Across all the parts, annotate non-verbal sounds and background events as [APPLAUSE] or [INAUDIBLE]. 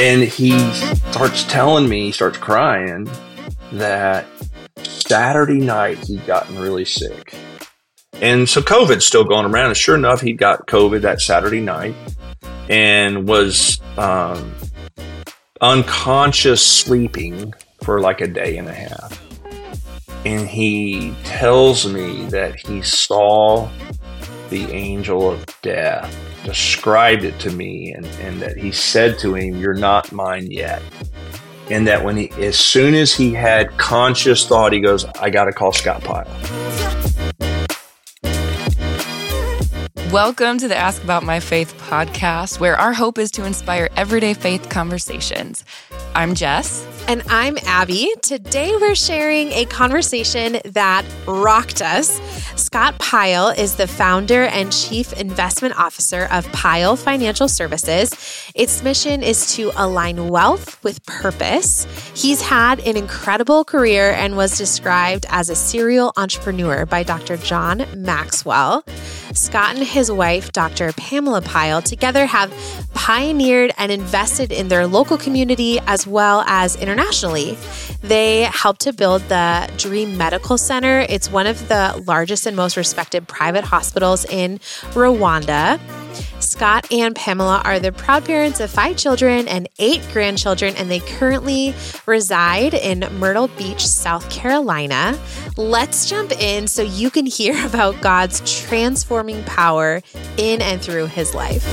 And he starts telling me, he starts crying that Saturday night he'd gotten really sick. And so COVID's still going around. And sure enough, he got COVID that Saturday night and was um, unconscious sleeping for like a day and a half. And he tells me that he saw the angel of death, described it to me, and, and that he said to him, You're not mine yet. And that when he, as soon as he had conscious thought, he goes, I got to call Scott Pyle. Welcome to the Ask About My Faith podcast, where our hope is to inspire everyday faith conversations. I'm Jess. And I'm Abby. Today we're sharing a conversation that rocked us. Scott Pyle is the founder and chief investment officer of Pyle Financial Services. Its mission is to align wealth with purpose. He's had an incredible career and was described as a serial entrepreneur by Dr. John Maxwell. Scott and his wife, Dr. Pamela Pyle, together have pioneered and invested in their local community as well as internationally. They helped to build the Dream Medical Center. It's one of the largest and most respected private hospitals in Rwanda. Scott and Pamela are the proud parents of five children and eight grandchildren, and they currently reside in Myrtle Beach, South Carolina. Let's jump in so you can hear [LAUGHS] about God's transforming power in and through his life.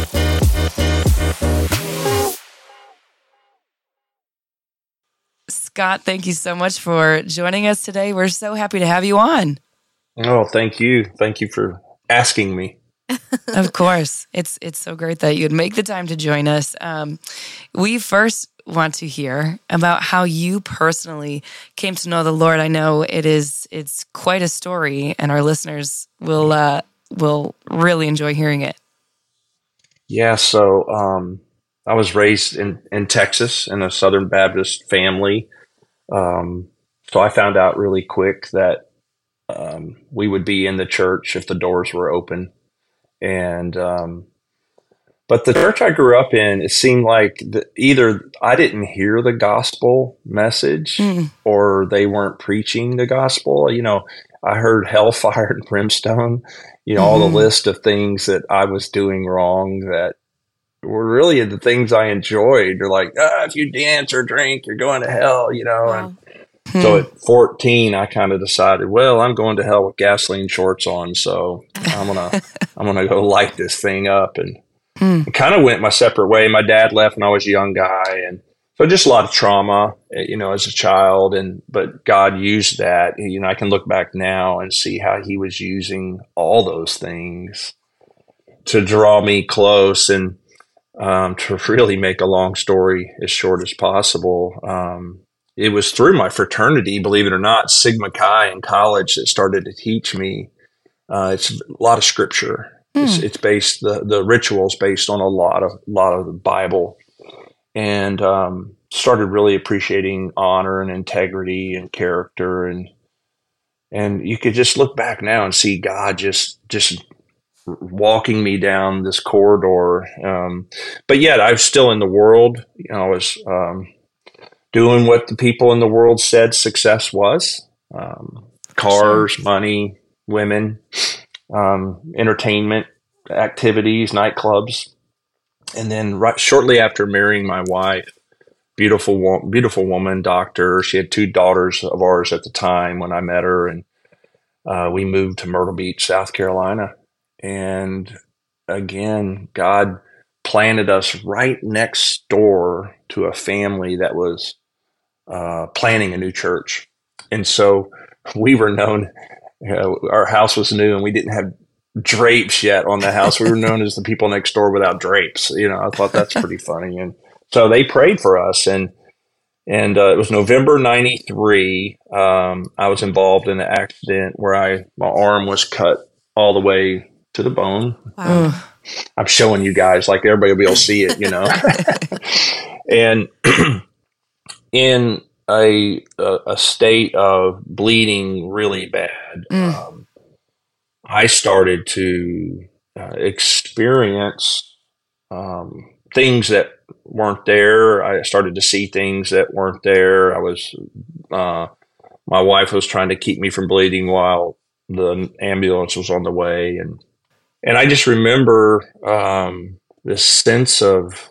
Scott, thank you so much for joining us today. We're so happy to have you on. Oh, thank you. Thank you for asking me. Of course, it's it's so great that you'd make the time to join us. Um, we first want to hear about how you personally came to know the Lord. I know it is it's quite a story, and our listeners will uh, will really enjoy hearing it. Yeah, so um, I was raised in in Texas in a Southern Baptist family. Um, so I found out really quick that um, we would be in the church if the doors were open and um, but the church I grew up in, it seemed like the, either I didn't hear the gospel message mm. or they weren't preaching the gospel. You know, I heard hellfire [LAUGHS] and brimstone, you know, mm. all the mm-hmm. list of things that I was doing wrong that were really the things I enjoyed. They're like, ah, if you dance or drink, you're going to hell, you know. Wow. And Hmm. So at 14, I kind of decided, well, I'm going to hell with gasoline shorts on, so I'm gonna [LAUGHS] I'm gonna go light this thing up, and hmm. kind of went my separate way. My dad left when I was a young guy, and so just a lot of trauma, eh, you know, as a child, and but God used that. You know, I can look back now and see how He was using all those things to draw me close and um, to [LAUGHS] really make a long story as short as possible. Um, it was through my fraternity, believe it or not, Sigma Chi in college that started to teach me. Uh, it's a lot of scripture. Mm. It's, it's, based the the rituals based on a lot of lot of the Bible, and um, started really appreciating honor and integrity and character and and you could just look back now and see God just just walking me down this corridor. Um, but yet I was still in the world. You know, I was um, doing what the people in the world said success was um, cars, money, women, um, entertainment activities, nightclubs. And then right shortly after marrying my wife, beautiful, beautiful woman, doctor. She had two daughters of ours at the time when I met her, and uh, we moved to Myrtle Beach, South Carolina. And again, God planted us right next door to a family that was uh, planning a new church. And so we were known, you know, our house was new and we didn't have drapes yet on the house. We were known as the people next door without drapes. You know, I thought that's pretty funny. And so they prayed for us and, and uh, it was November 93. Um, I was involved in an accident where I, my arm was cut all the way to the bone. Wow. I'm showing you guys like everybody will be able to see it, you know. [LAUGHS] and [CLEARS THROAT] in a, a, a state of bleeding really bad, mm. um, I started to uh, experience um, things that weren't there. I started to see things that weren't there. I was, uh, my wife was trying to keep me from bleeding while the ambulance was on the way, and and I just remember um, this sense of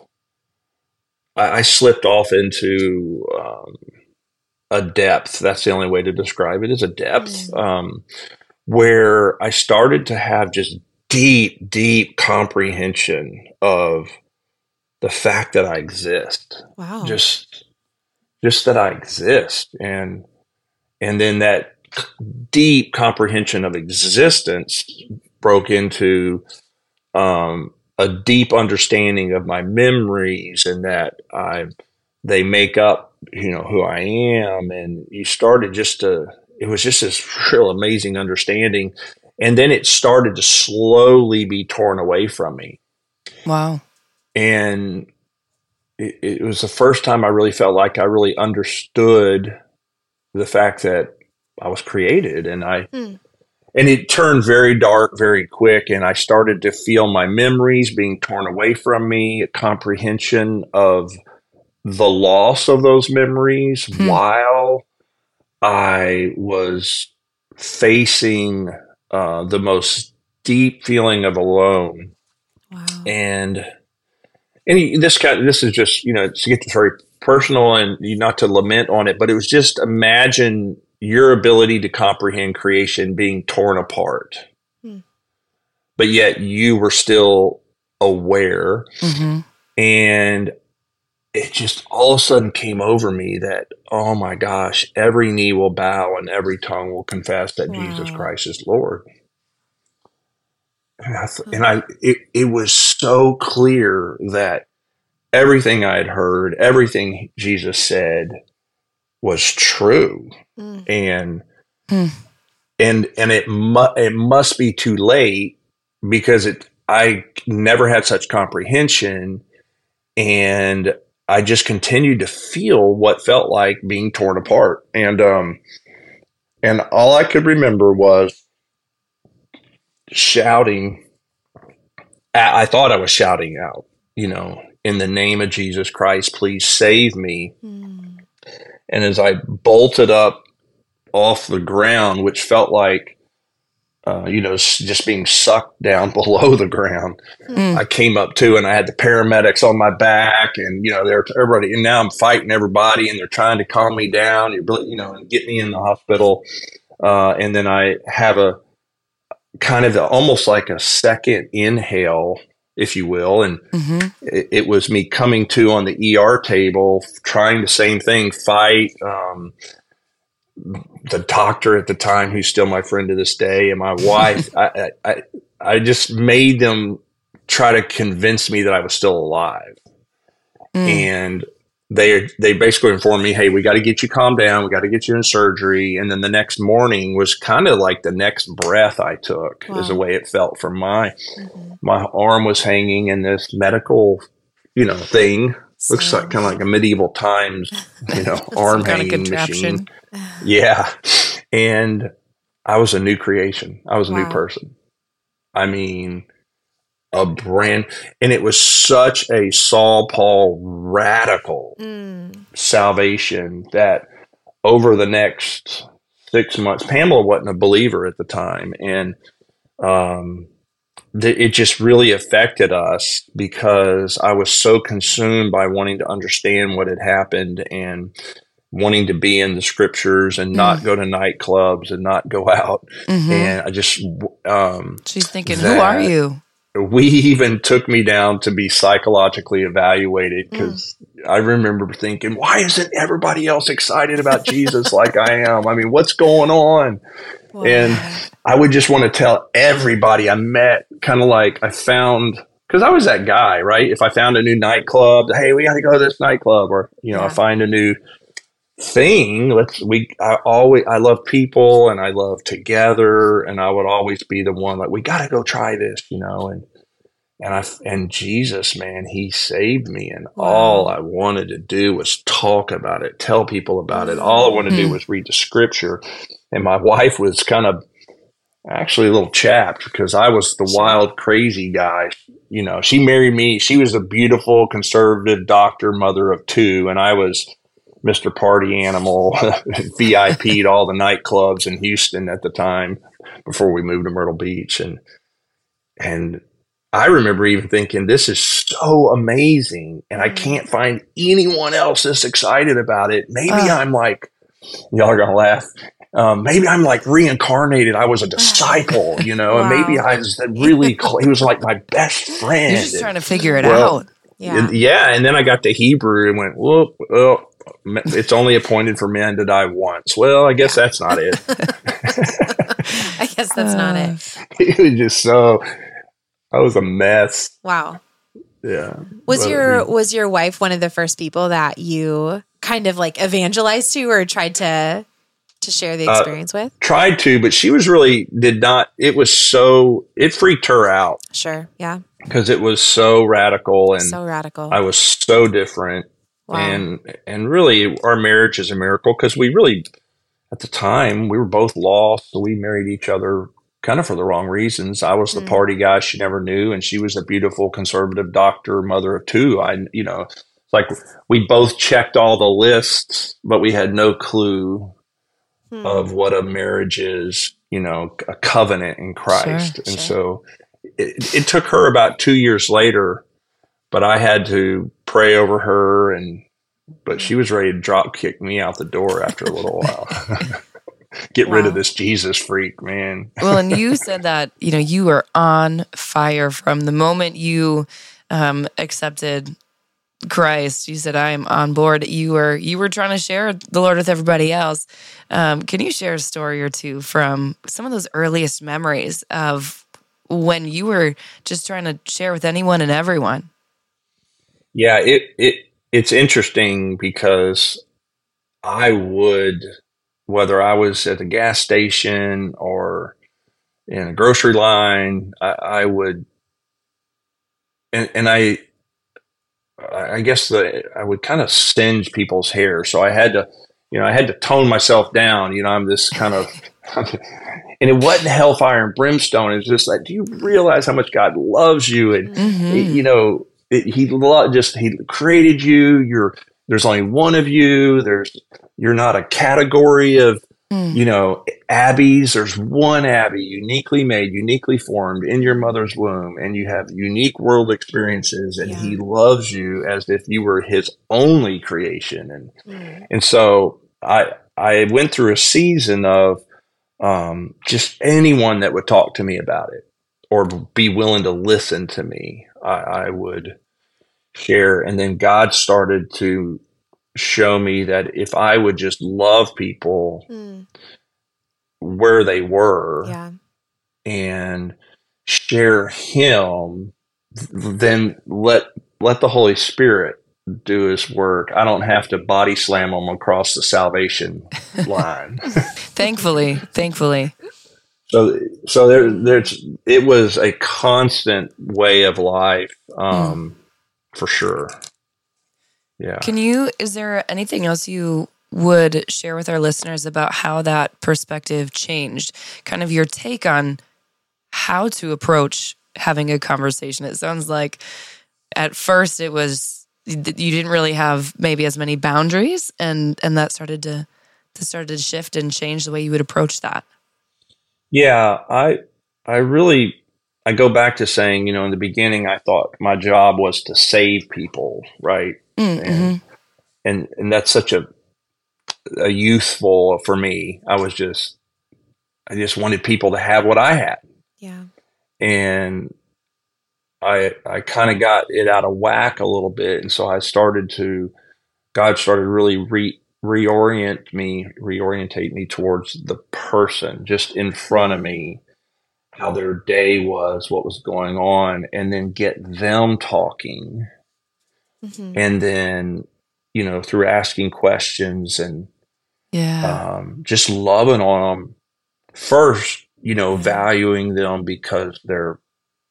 I, I slipped off into um, a depth. That's the only way to describe it is a depth mm. um, where I started to have just deep, deep comprehension of the fact that I exist. Wow. Just, just that I exist, and and then that deep comprehension of existence broke into um, a deep understanding of my memories and that I they make up you know who I am. And you started just to it was just this [LAUGHS] real amazing understanding. And then it started to slowly be torn away from me. Wow. And it, it was the first time I really felt like I really understood the fact that I was created and I hmm and it turned very dark very quick and i started to feel my memories being torn away from me a comprehension of the loss of those memories hmm. while i was facing uh, the most deep feeling of alone wow. and and this kind this is just you know to get very personal and not to lament on it but it was just imagine your ability to comprehend creation being torn apart. Hmm. But yet you were still aware. Mm-hmm. And it just all of a sudden came over me that, oh my gosh, every knee will bow and every tongue will confess that wow. Jesus Christ is Lord. And I, th- and I it, it was so clear that everything I had heard, everything Jesus said was true mm. and mm. and and it mu- it must be too late because it I never had such comprehension and I just continued to feel what felt like being torn apart and um and all I could remember was shouting I thought I was shouting out you know in the name of Jesus Christ please save me mm. And as I bolted up off the ground, which felt like, uh, you know, just being sucked down [LAUGHS] below the ground. Mm. I came up to, and I had the paramedics on my back, and you know, they're everybody. And now I'm fighting everybody, and they're trying to calm me down. You know, and get me in the hospital. Uh, and then I have a kind of a, almost like a second inhale if you will. And mm-hmm. it, it, was me coming to on the ER table, trying the same thing, fight, um, the doctor at the time, who's still my friend to this day, and my wife, [LAUGHS] I, I, I just made them try to convince me that I was still alive. Mm. And they they basically informed me, "Hey, we got to get you calmed down. We got to get you in surgery." And then the next morning was kind of like the next breath I took, wow. is the way it felt from my mm-hmm. my arm was hanging in this medical, you know, thing. So, Looks like kind of like a medieval times, you know, [LAUGHS] arm hanging machine. [SIGHS] yeah. And I was a new creation. I was a wow. new person. I mean, a brand, and it was such a Saul Paul radical mm. salvation that over the next six months, Pamela wasn't a believer at the time. And, um, it just really affected us because I was so consumed by wanting to understand what had happened and wanting to be in the scriptures and not mm. go to nightclubs and not go [LAUGHS] out. Mm-hmm. And I just, um, she's thinking, who are you? We even took me down to be psychologically evaluated because mm. I remember thinking, why isn't everybody else excited about Jesus like I am? I mean, what's going on? Wow. And I would just want to tell everybody I met, kind of like I found because I was that guy, right? If I found a new nightclub, hey, we got to go to this nightclub, or you know, yeah. I find a new thing. Let's we I always I love people and I love together and I would always be the one like we got to go try this, you know, and and I and Jesus, man, he saved me and wow. all I wanted to do was talk about it, tell people about it. All I wanted to do mm-hmm. was read the scripture and my wife was kind of actually a little chapped because I was the wild, crazy guy. You know, she married me. She was a beautiful, conservative doctor, mother of two, and I was Mr. Party Animal, [LAUGHS] VIP'd all the nightclubs in Houston at the time before we moved to Myrtle Beach, and and I remember even thinking, this is so amazing, and I can't find anyone else that's excited about it. Maybe uh. I'm like, y'all are gonna laugh. Um, maybe I'm like reincarnated. I was a disciple, you know, wow. and maybe I was really, cl- he was like my best friend. You're just trying to figure it well, out. Yeah. yeah. And then I got to Hebrew and went, well, well, it's only appointed for men to die once. Well, I guess that's not it. [LAUGHS] I guess that's uh, not it. [LAUGHS] It was just so, I was a mess. Wow. Yeah. Was but your, we, was your wife one of the first people that you kind of like evangelized to or tried to to share the uh, experience uh, with? Tried to, but she was really did not. It was so it freaked her out. Sure, yeah, because it was so radical and so radical. I was so different, wow. and and really our marriage is a miracle because we really at the time we were both lost, so we married each other kind of for the wrong reasons. I was the mm. party guy she never knew, and she was a beautiful conservative doctor, mother of two. I you know it's like we both checked all the lists, but we had no clue hmm. of what a marriage is, you know, a covenant in Christ. Sure, and sure. so it, it took her about two years later, but I had to pray over her and, but she was ready to drop kick me out the door after a little while. [LAUGHS] Get wow. rid of this Jesus freak, man. well, and you [LAUGHS] said that, you know, you were on fire from the moment you um, accepted Christ, you said I am on board. You were you were trying to share the Lord with everybody else. Um, can you share a story or two from some of those earliest memories of when you were just trying to share with anyone and everyone? Yeah, it it it's interesting because I would whether I was at the gas station or in a grocery line, I, I would and, and I I guess the, I would kind of singe people's hair. So I had to, you know, I had to tone myself down. You know, I'm this kind of, [LAUGHS] and it wasn't hellfire and brimstone. It's just like, do you realize how much God loves you? And, mm-hmm. you know, it, he lo- just, he created you. You're, there's only one of you. There's, you're not a category of, Mm. You know, Abby's, there's one abbey, uniquely made, uniquely formed in your mother's womb, and you have unique world experiences, and yeah. he loves you as if you were his only creation. And mm. and so I I went through a season of um, just anyone that would talk to me about it or be willing to listen to me, I, I would share. And then God started to show me that if I would just love people mm. where they were yeah. and share him, then let let the Holy Spirit do his work. I don't have to body slam them across the salvation [LAUGHS] line. thankfully, thankfully. So, so there, there's, it was a constant way of life, um, mm. for sure. Yeah. Can you, is there anything else you would share with our listeners about how that perspective changed? Kind of your take on how to approach having a conversation. It sounds like at first it was you didn't really have maybe as many boundaries and and that started to to started to shift and change the way you would approach that. Yeah, I I really I go back to saying, you know, in the beginning I thought my job was to save people, right? Mm-hmm. And, and and that's such a a youthful for me. I was just I just wanted people to have what I had. Yeah. And I I kind of got it out of whack a little bit, and so I started to God started really re reorient me, reorientate me towards the person just in front of me, how their day was, what was going on, and then get them talking mm-hmm. and then you know through asking questions and yeah um, just loving on them first you know valuing them because they're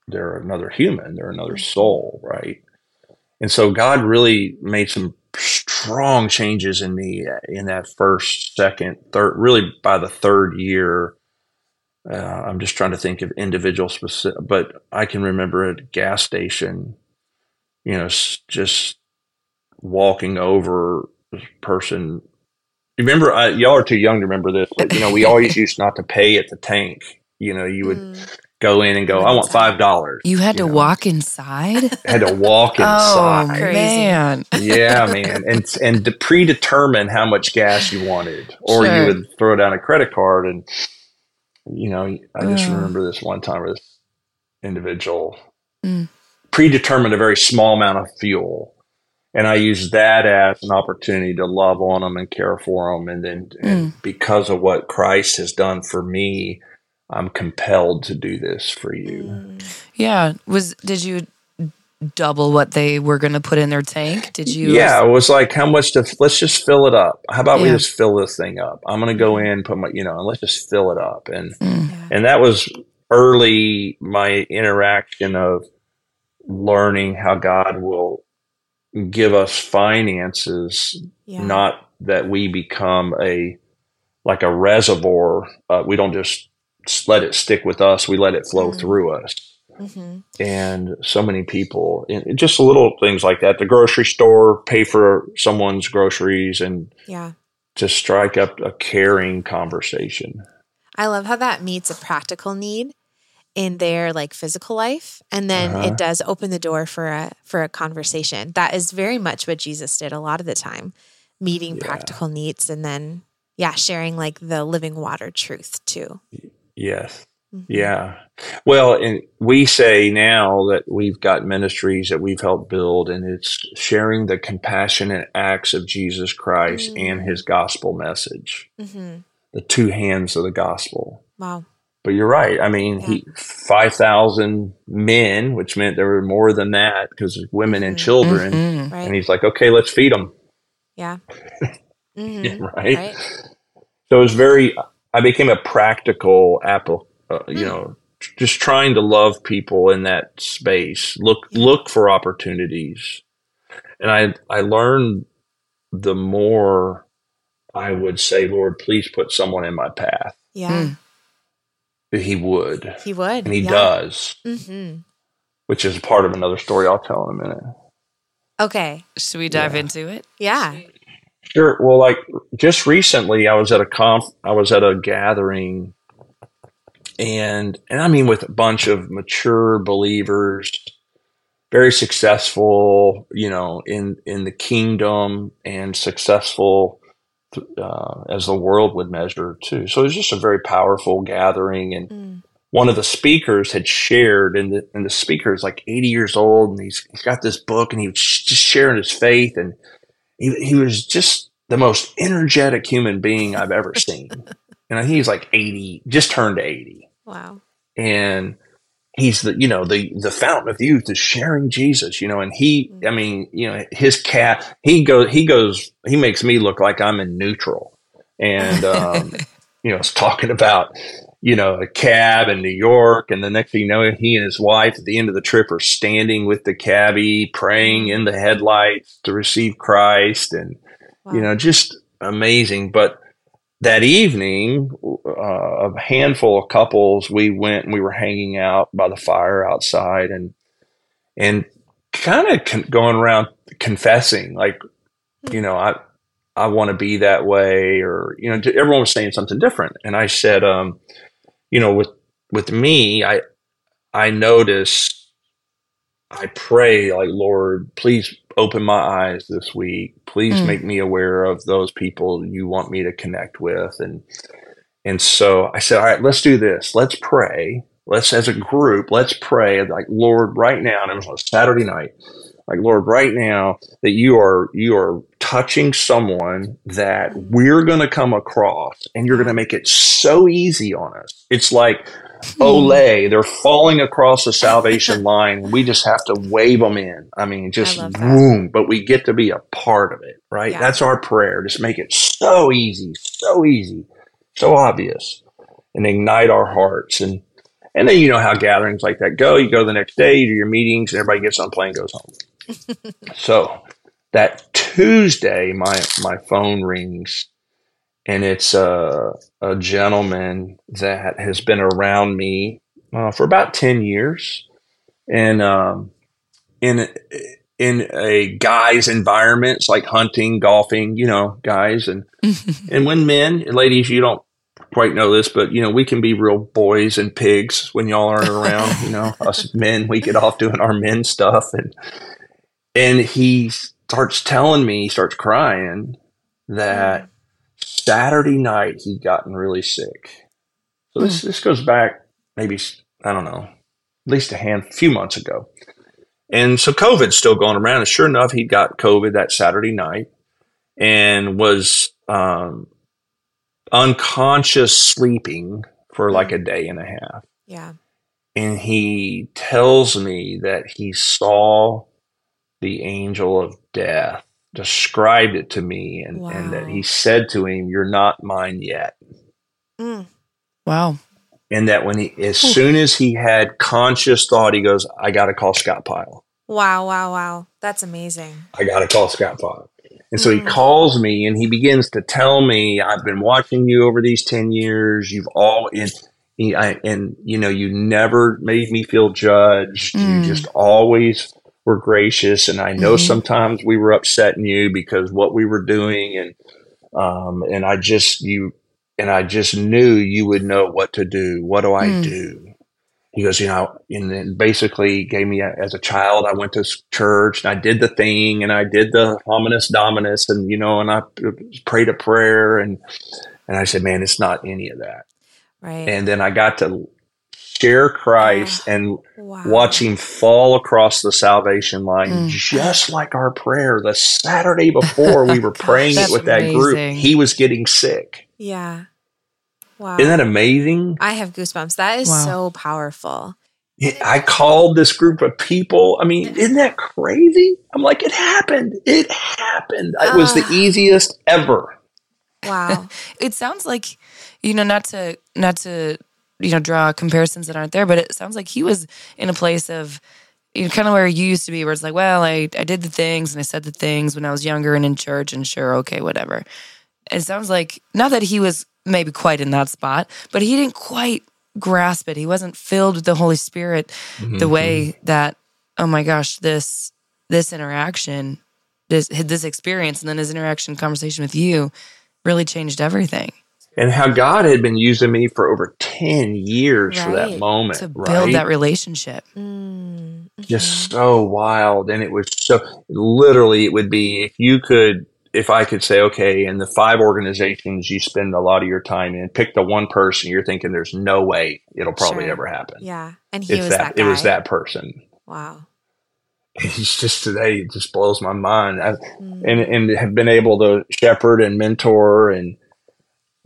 they're another human they're another mm-hmm. soul right and so god really made some strong changes in me in that first second third really by the third year uh, I'm just trying to think of individual specific, but I can remember at a gas station, you know, just walking over a person. Remember, I, y'all are too young to remember this, but you know, we always [LAUGHS] used not to pay at the tank. You know, you would mm. Go in and go, "I want five dollars." You had you to know. walk inside. [LAUGHS] had to walk [LAUGHS] inside. oh, man! [LAUGHS] yeah, man, and and to predetermine how much gas you wanted, or sure. you would throw down a credit card and you know, I just mm. remember this one time where this individual mm. predetermined a very small amount of fuel. And I used that as an opportunity to love on them and care for them. And then, mm. and because of what Christ has done for me, I'm compelled to do this for you. Mm. Yeah. Was, did you double what they were going to put in their tank? Did you? Yeah, it was like how much to let's just fill it up. How about yeah. we just fill this thing up? I'm going to go in, put my, you know, and let's just fill it up. And mm. and that was early my interaction of learning how God will give us finances, yeah. not that we become a like a reservoir. Uh, we don't just let it stick with us. We let it flow mm. through us. Mm-hmm. And so many people, just little things like that. The grocery store, pay for someone's groceries, and yeah, to strike up a caring conversation. I love how that meets a practical need in their like physical life and then uh-huh. it does open the door for a for a conversation that is very much what jesus did a lot of the time meeting yeah. practical needs and then yeah sharing like the living water truth too yes Mm-hmm. Yeah. Well, and we say now that we've got ministries that we've helped build, and it's sharing the compassionate acts of Jesus Christ mm-hmm. and his gospel message, mm-hmm. the two hands of the gospel. Wow. But you're right. I mean, yeah. he 5,000 men, which meant there were more than that because of women and mm-hmm. children. Mm-hmm. Right. And he's like, okay, let's feed them. Yeah. [LAUGHS] yeah right? right? So it was very, I became a practical apple uh, you hmm. know just trying to love people in that space look look for opportunities and i i learned the more i would say lord please put someone in my path yeah mm. he would he would and he yeah. does mm-hmm. which is part of another story i'll tell in a minute okay should we dive yeah. into it yeah sure well like just recently i was at a conf i was at a gathering and and I mean with a bunch of mature believers, very successful, you know, in in the kingdom and successful uh, as the world would measure too. So it was just a very powerful gathering, and mm. one of the speakers had shared, and the and the speaker is like eighty years old, and he's he's got this book, and he was just sharing his faith, and he he was just the most energetic human being I've ever [LAUGHS] seen. and I think he's like 80, just turned 80. Wow. And he's the, you know, the, the fountain of youth is sharing Jesus, you know, and he, I mm-hmm. mean, you know, his cat, he goes, he goes, he makes me look like I'm in neutral. And, um, [LAUGHS] you know, it's talking about, you know, a cab in New York. And the next thing you know, he and his wife at the end of the trip are standing with the cabbie, praying in the headlights to receive Christ. And, wow. you know, just amazing. But that evening, uh, a handful of couples, we went and we were hanging out by the fire outside and, and kind of con- going around confessing, like, you know, I, I want to be that way, or, you know, everyone was saying something different. And I said, um, you know, with, with me, I, I notice, I pray like, Lord, please open my eyes this week. Please mm. make me aware of those people you want me to connect with. And and so I said, all right, let's do this. Let's pray. Let's as a group, let's pray like Lord right now. And it was on a Saturday night. Like Lord, right now that you are you are touching someone that we're going to come across, and you're going to make it so easy on us. It's like Olay, they're falling across the salvation [LAUGHS] line. We just have to wave them in. I mean, just boom, but we get to be a part of it, right? Yeah. That's our prayer. Just make it so easy, so easy, so obvious, and ignite our hearts. And and then you know how gatherings like that go. You go the next day, you do your meetings, and everybody gets on plane, goes home. So that Tuesday, my my phone rings, and it's a, a gentleman that has been around me uh, for about 10 years. And um, in in a guy's environment it's like hunting golfing you know guys. And [LAUGHS] and when men and ladies you don't quite know this but you know we can be real boys and pigs when y'all aren't around you know us [LAUGHS] men we get off doing our men stuff. And and he starts telling me he starts crying that mm. Saturday night he'd gotten really sick. So this mm. this goes back maybe I don't know, at least a hand few months ago. And so COVID's still going around. And sure enough, he got COVID that Saturday night and was um, unconscious sleeping for like a mm. day and a half. Yeah. And he tells me that he saw the angel of death described it to me and, and that he said to him, You're not mine yet. Mm. Wow. And that when he, as soon as he had conscious thought, he goes, I got to call Scott Pyle. Wow, wow, wow. That's amazing. I got to call Scott Pyle. And so he Mm. calls me and he begins to tell me, I've been watching you over these 10 years. You've all, and, he- I, and you know, you never made me feel judged. Mm. You just always were gracious. And I know Mhm. sometimes we were upsetting you because what we were doing. And, um, and I just, you, and I just knew you would know what to do. What do I Mm. do? He goes, you know, and then basically gave me a, as a child, I went to church and I did the thing and I did the hominis dominus and, you know, and I prayed a prayer and, and I said, man, it's not any of that. Right. And then I got to share Christ and wow. watch him fall across the salvation line, Mm. just like our prayer. The Saturday before we were [LAUGHS] praying it That's with that group, he was getting sick. Yeah. Wow. Isn't that amazing? I have goosebumps. That is Wow. so powerful. I called this group of people. I mean, isn't that crazy? I'm like, it happened. It happened. It was the Ah. easiest ever. Wow. [LAUGHS] It sounds like, you know, not to not to you know draw comparisons that aren't there, but it sounds like he was in a place of you know, kind of where you used to be, where it's like, well, I I did the things and I said the things when I was younger and in church, and sure, okay, whatever. It sounds like not that he was maybe quite in that spot, but he didn't quite grasp it. He wasn't filled with the Holy Spirit mm-hmm, the way mm-hmm. that oh my gosh, this this interaction, this this experience, and then his interaction conversation with you really changed everything. And how God had been using me for over 10 years for that moment. to build right? that relationship. Mm. just so wild and it was so literally it would be if you could if i could say okay in the five organizations you spend a lot of your time in pick the one person you're thinking there's no way it'll probably Sure. ever happen Yeah. And he it's was that, that, guy. it was that person Wow. it's just today it just blows my mind I, Mm. and and have been able to shepherd and mentor and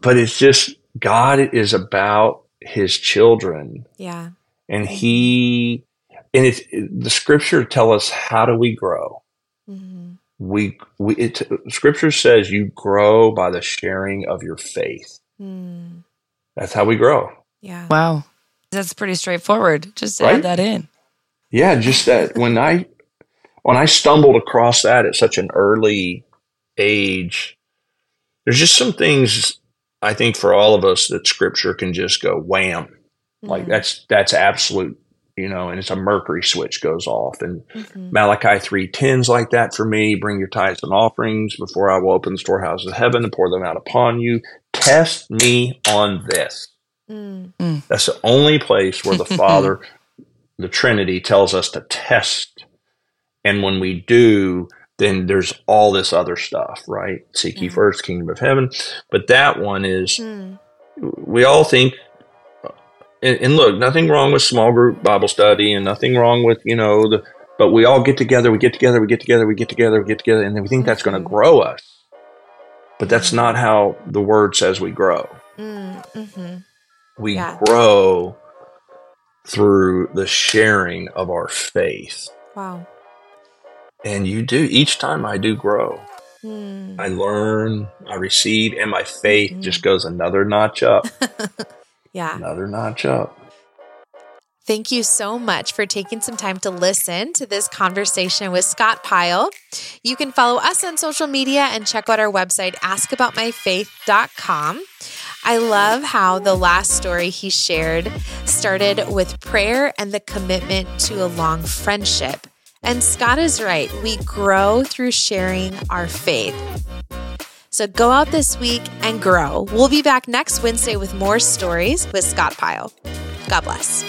but it's just god is about his children yeah. and he and it's the scripture tell us how do we grow hmm we we it scripture says you grow by the sharing of your faith Mm. that's how we grow Yeah. Wow. That's pretty straightforward. Just Right? add that in. yeah just that when i when i stumbled across that at such an early age there's just some things i think for all of us that scripture can just go wham like Mhm. that's that's absolute you know and it's a mercury switch goes off and Mhm. Malachi 3.10's like that for me. Bring your tithes and offerings before I will open the storehouses of heaven and pour them out upon you. Test me on this. Mm. That's the only place where the [LAUGHS] Father, the Trinity, tells us to test. And when we do, then there's all this other stuff, right? Seek ye first kingdom of heaven. But that one is Mm. we all think and, and look nothing wrong with small group bible study and nothing wrong with you know the but we all get together we get together we get together we get together we get together and then we think that's going to grow us but that's not how the word says we grow Mm. Mhm. we Yeah. grow through the sharing of our faith Wow. And you do each time i do grow Mm. i learn i receive and my faith Mhm. just goes another notch up [LAUGHS] Yeah. another notch up Thank you so much for taking some time to listen to this conversation with Scott Pyle. You can follow us on social media and check out our website, askaboutmyfaith.com. I love how the last story he shared started with prayer and the commitment to a long friendship. And Scott is right. We grow through sharing our faith. So go out this week and grow. We'll be back next Wednesday with more stories with Scott Pyle. God bless.